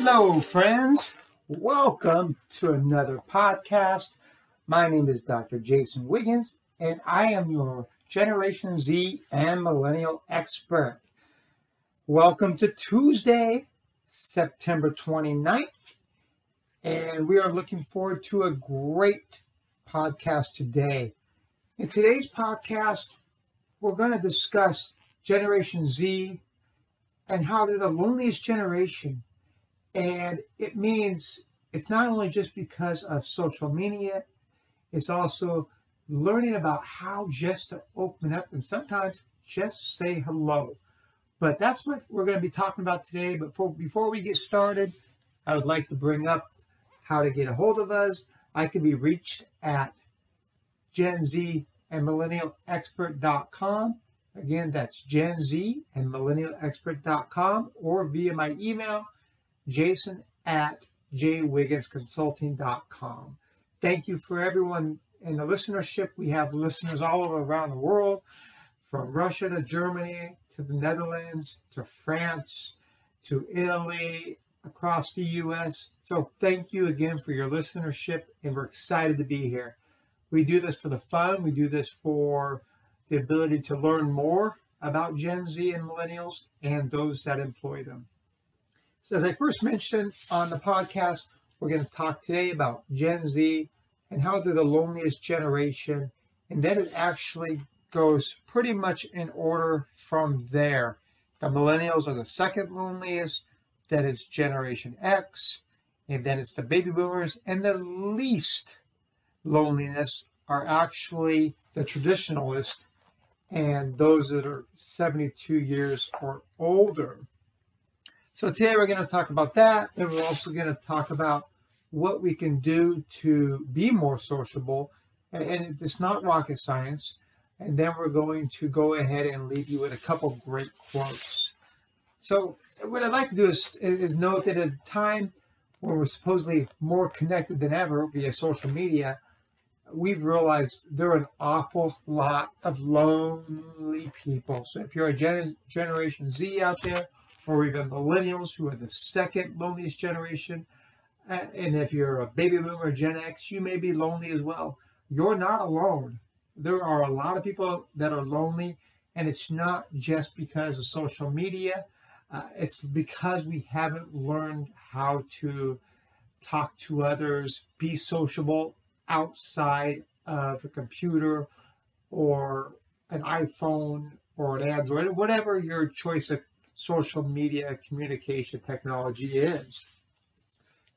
Hello, friends. Welcome to another podcast. My name is Dr. Jason Wiggins, and I am your Generation Z and Millennial expert. Welcome to Tuesday, September 29th, and we are looking forward to a great podcast today. In today's podcast, we're going to discuss Generation Z and how they're the loneliest generation. And it means it's not only just because of social media, it's also learning about how just to open up and sometimes just say hello. But that's what we're going to be talking about today. But for, before we get started, I would like to bring up how to get a hold of us. I can be reached at Gen Z and Millennial Expert.com. Again, that's Gen Z and Millennial Expert.com or via my email, jason at jwigginsconsulting.com. Thank you for everyone in the listenership. We have listeners all over around the world, from Russia to Germany to the Netherlands to France to Italy, across the U.S. So thank you again for your listenership, and we're excited to be here. We do this for the fun. We do this for the ability to learn more about Gen Z and millennials and those that employ them. So, as I first mentioned on the podcast, we're going to talk today about Gen Z and how they're the loneliest generation. And then it actually goes pretty much in order from there. The millennials are the second loneliest, then it's Generation X, and then it's the baby boomers, and the least loneliness are actually the traditionalists and those that are 72 years or older. So today we're going to talk about that, and we're also going to talk about what we can do to be more sociable. And, it's not rocket science. And then we're going to go ahead and leave you with a couple great quotes. So what I'd like to do is, is note that at a time when we're supposedly more connected than ever via social media, we've realized there are an awful lot of lonely people. So if you're a gen- Generation Z out there, or even millennials who are the second loneliest generation, and if you're a baby boomer, Gen X, you may be lonely as well. You're not alone. There are a lot of people that are lonely, and it's not just because of social media. Uh, it's because we haven't learned how to talk to others, be sociable outside of a computer or an iPhone or an Android, whatever your choice of social media communication technology is.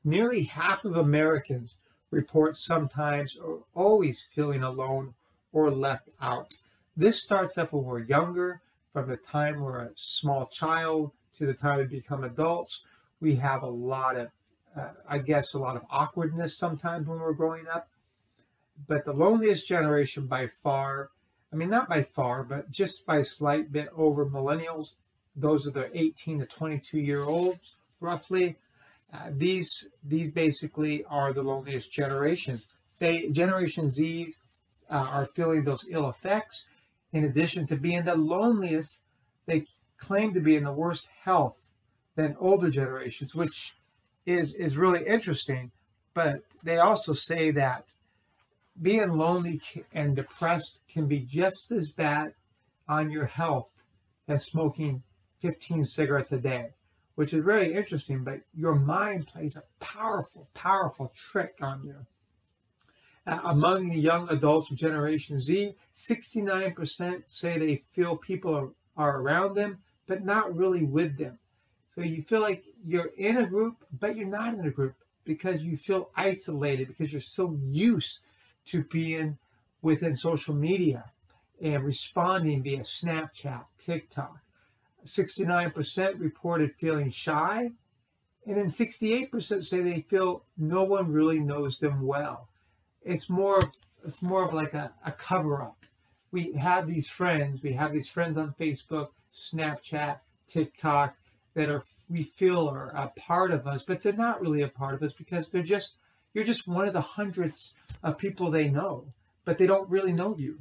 Nearly half of Americans report sometimes or always feeling alone or left out. This starts up when we're younger, from the time we're a small child to the time we become adults. We have a lot of, uh, I guess, a lot of awkwardness sometimes when we're growing up. But the loneliest generation by far, I mean, not by far, but just by a slight bit over millennials, those are the 18 to 22 year olds, roughly. Uh, these these basically are the loneliest generations. They Generation Zs uh, are feeling those ill effects. In addition to being the loneliest, they claim to be in the worst health than older generations, which is is really interesting. But they also say that being lonely and depressed can be just as bad on your health as smoking 15 cigarettes a day which is very interesting, but your mind plays a powerful, powerful trick on you. Uh, among the young adults of Generation Z, 69% say they feel people are, are around them, but not really with them. So you feel like you're in a group, but you're not in a group because you feel isolated because you're so used to being within social media and responding via Snapchat, TikTok, 69% reported feeling shy, and then 68% say they feel no one really knows them well. It's more of, it's more of like a, a cover up. We have these friends, we have these friends on Facebook, Snapchat, TikTok that are we feel are a part of us, but they're not really a part of us because they're just you're just one of the hundreds of people they know, but they don't really know you.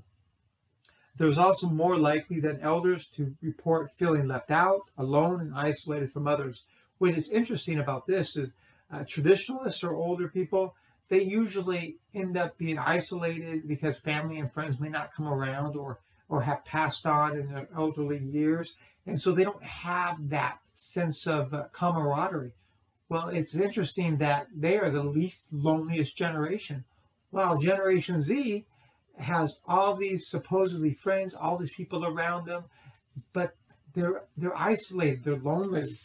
There's also more likely than elders to report feeling left out, alone, and isolated from others, what is interesting about this is uh, traditionalists or older people, they usually end up being isolated because family and friends may not come around or or have passed on in their elderly years, and so they don't have that sense of uh, camaraderie. Well, it's interesting that they are the least loneliest generation, while Generation Z has all these supposedly friends, all these people around them, but they're they're isolated, they're lonely,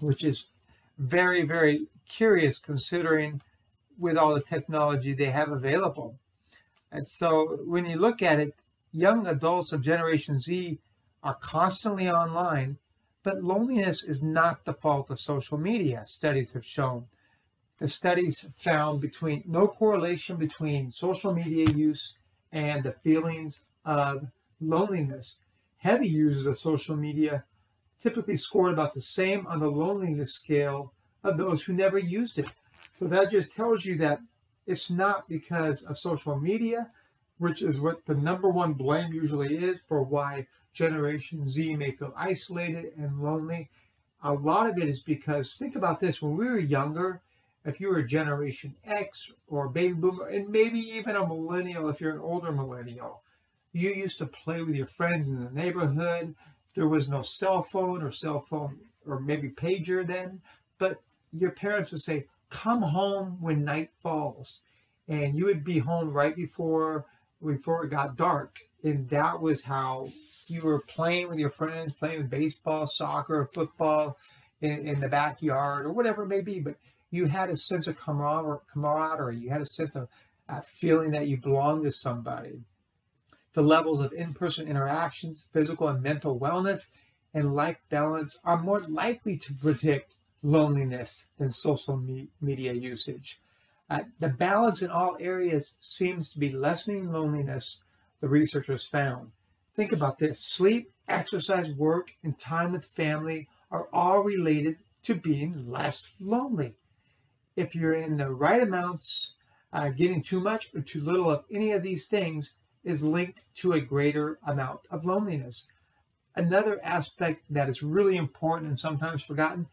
which is very very curious considering with all the technology they have available. And so when you look at it, young adults of Generation Z are constantly online, but loneliness is not the fault of social media, studies have shown. The studies found between no correlation between social media use and the feelings of loneliness. Heavy users of social media typically scored about the same on the loneliness scale of those who never used it. So that just tells you that it's not because of social media, which is what the number one blame usually is for why Generation Z may feel isolated and lonely. A lot of it is because, think about this, when we were younger, if you were a Generation X or baby boomer, and maybe even a millennial, if you're an older millennial, you used to play with your friends in the neighborhood. There was no cell phone or cell phone or maybe pager then, but your parents would say, come home when night falls. And you would be home right before before it got dark. And that was how you were playing with your friends, playing baseball, soccer, football in, in the backyard or whatever it may be. But you had a sense of camaraderie. You had a sense of uh, feeling that you belonged to somebody. The levels of in person interactions, physical and mental wellness, and life balance are more likely to predict loneliness than social me- media usage. Uh, the balance in all areas seems to be lessening loneliness, the researchers found. Think about this sleep, exercise, work, and time with family are all related to being less lonely. If you're in the right amounts, uh, getting too much or too little of any of these things is linked to a greater amount of loneliness. Another aspect that is really important and sometimes forgotten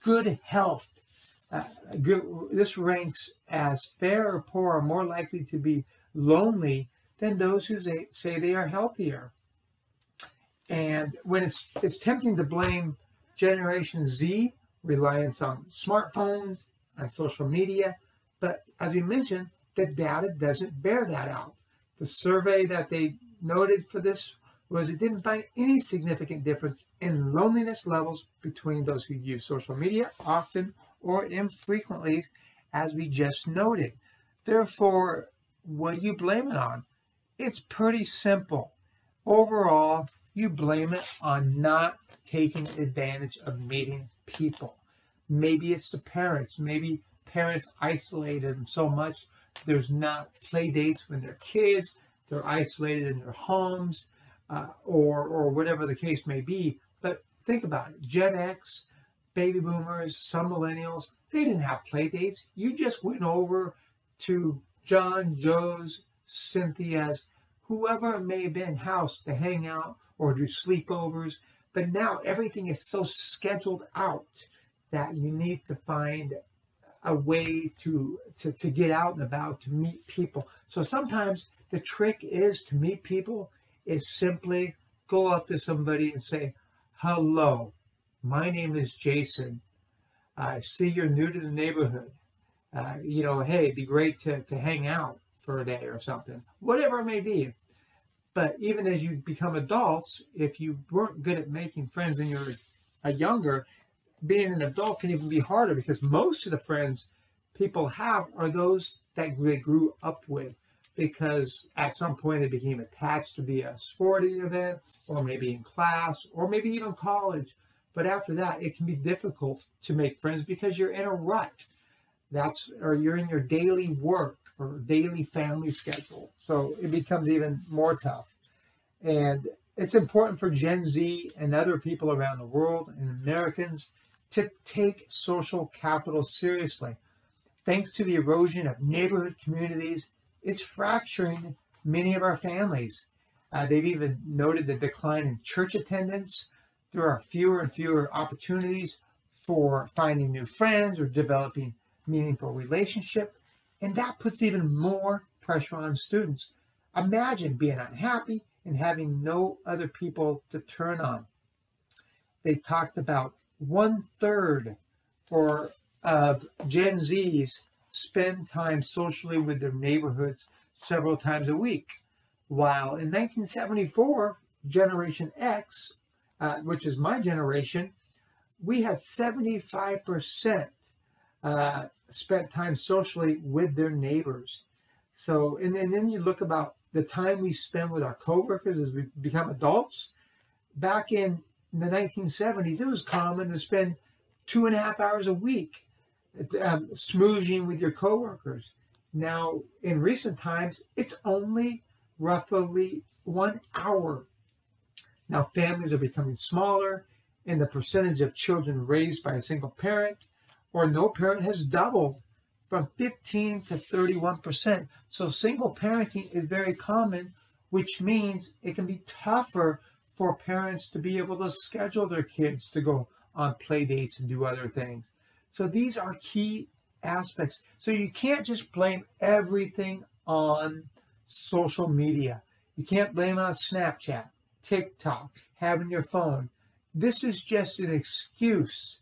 good health. Uh, good, this ranks as fair or poor are more likely to be lonely than those who say, say they are healthier. And when it's it's tempting to blame Generation Z reliance on smartphones and social media, but as we mentioned, the data doesn't bear that out. The survey that they noted for this was it didn't find any significant difference in loneliness levels between those who use social media often or infrequently, as we just noted. Therefore, what do you blame it on? It's pretty simple. Overall, you blame it on not taking advantage of meeting people. Maybe it's the parents. Maybe parents isolated them so much there's not play dates when they're kids. They're isolated in their homes uh, or or whatever the case may be. But think about it: Gen X, baby boomers, some millennials, they didn't have play dates. You just went over to John, Joe's, Cynthia's, whoever it may have been, house to hang out or do sleepovers. But now everything is so scheduled out that you need to find a way to, to, to get out and about to meet people. So sometimes the trick is to meet people is simply go up to somebody and say, Hello, my name is Jason. I see you're new to the neighborhood. Uh, you know, hey, it'd be great to, to hang out for a day or something, whatever it may be. But even as you become adults, if you weren't good at making friends when you were a younger, being an adult can even be harder because most of the friends people have are those that they grew up with because at some point they became attached to be a sporting event or maybe in class or maybe even college. But after that, it can be difficult to make friends because you're in a rut. That's or you're in your daily work or daily family schedule. So it becomes even more tough. And it's important for Gen Z and other people around the world and Americans to take social capital seriously. Thanks to the erosion of neighborhood communities it's fracturing many of our families. Uh, they've even noted the decline in church attendance. There are fewer and fewer opportunities for finding new friends or developing meaningful relationship. And that puts even more pressure on students. Imagine being unhappy and having no other people to turn on. They talked about one third or of Gen Zs spend time socially with their neighborhoods several times a week. While in 1974, Generation X, uh, which is my generation, we had 75% uh, spent time socially with their neighbors. So, and, and then you look about the time we spend with our coworkers as we become adults. Back in the 1970s, it was common to spend two and a half hours a week um, smooching with your coworkers. Now, in recent times, it's only roughly one hour. Now, families are becoming smaller, and the percentage of children raised by a single parent or no parent has doubled from 15 to 31 percent. So, single parenting is very common, which means it can be tougher for parents to be able to schedule their kids to go on play dates and do other things. So these are key aspects. So you can't just blame everything on social media. You can't blame it on Snapchat, TikTok, having your phone. This is just an excuse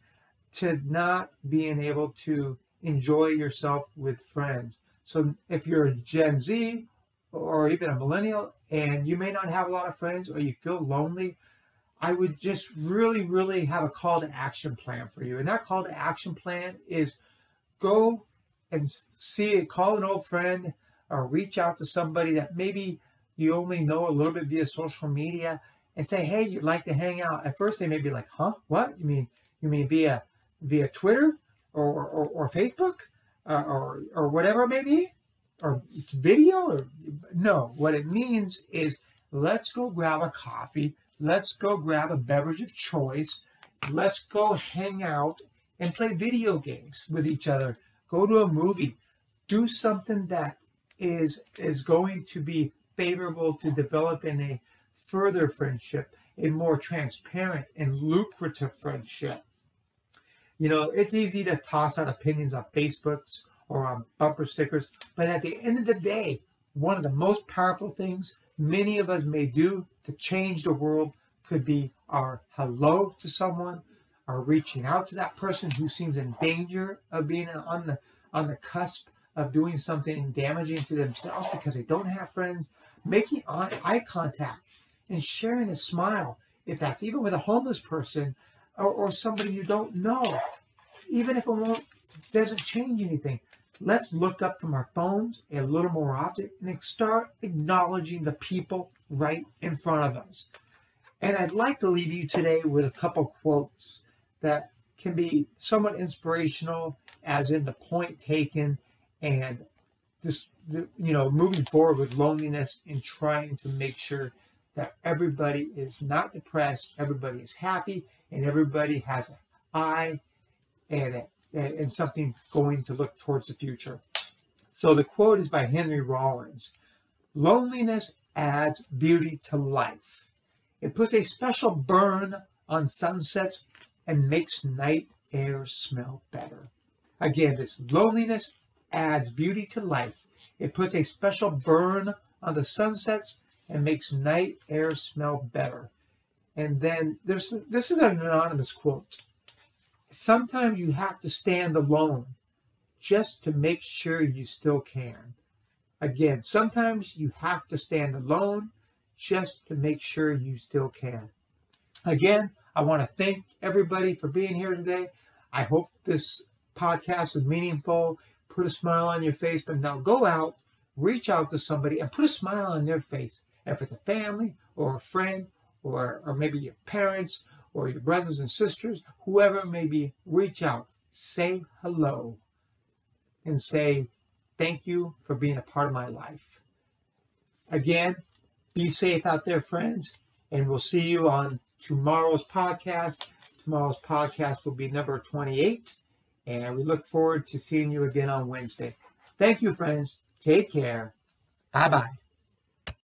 to not being able to enjoy yourself with friends. So if you're a Gen Z or even a millennial and you may not have a lot of friends or you feel lonely, I would just really, really have a call to action plan for you. And that call to action plan is go and see it, call an old friend or reach out to somebody that maybe you only know a little bit via social media and say, hey, you'd like to hang out. At first they may be like, huh? What? You mean you mean via via Twitter or or, or Facebook uh, or or whatever it may be? Or video or no, what it means is let's go grab a coffee Let's go grab a beverage of choice. Let's go hang out and play video games with each other. Go to a movie. Do something that is is going to be favorable to developing a further friendship, a more transparent and lucrative friendship. You know, it's easy to toss out opinions on Facebooks or on bumper stickers, but at the end of the day, one of the most powerful things many of us may do to change the world could be our hello to someone, our reaching out to that person who seems in danger of being on the on the cusp of doing something damaging to themselves because they don't have friends, making eye contact and sharing a smile, if that's even with a homeless person or, or somebody you don't know, even if it doesn't change anything. Let's look up from our phones a little more often and start acknowledging the people right in front of us. And I'd like to leave you today with a couple quotes that can be somewhat inspirational, as in the point taken, and this, you know, moving forward with loneliness and trying to make sure that everybody is not depressed, everybody is happy, and everybody has an eye and, a, and something going to look towards the future. So the quote is by Henry Rollins Loneliness adds beauty to life. It puts a special burn on sunsets and makes night air smell better. Again, this loneliness adds beauty to life. It puts a special burn on the sunsets and makes night air smell better. And then there's this is an anonymous quote. Sometimes you have to stand alone just to make sure you still can. Again, sometimes you have to stand alone just to make sure you still can. Again, I want to thank everybody for being here today. I hope this podcast was meaningful, put a smile on your face, but now go out, reach out to somebody, and put a smile on their face. If it's a family or a friend or, or maybe your parents or your brothers and sisters, whoever it may be, reach out, say hello, and say, Thank you for being a part of my life. Again, be safe out there, friends, and we'll see you on tomorrow's podcast. Tomorrow's podcast will be number 28, and we look forward to seeing you again on Wednesday. Thank you, friends. Take care. Bye bye.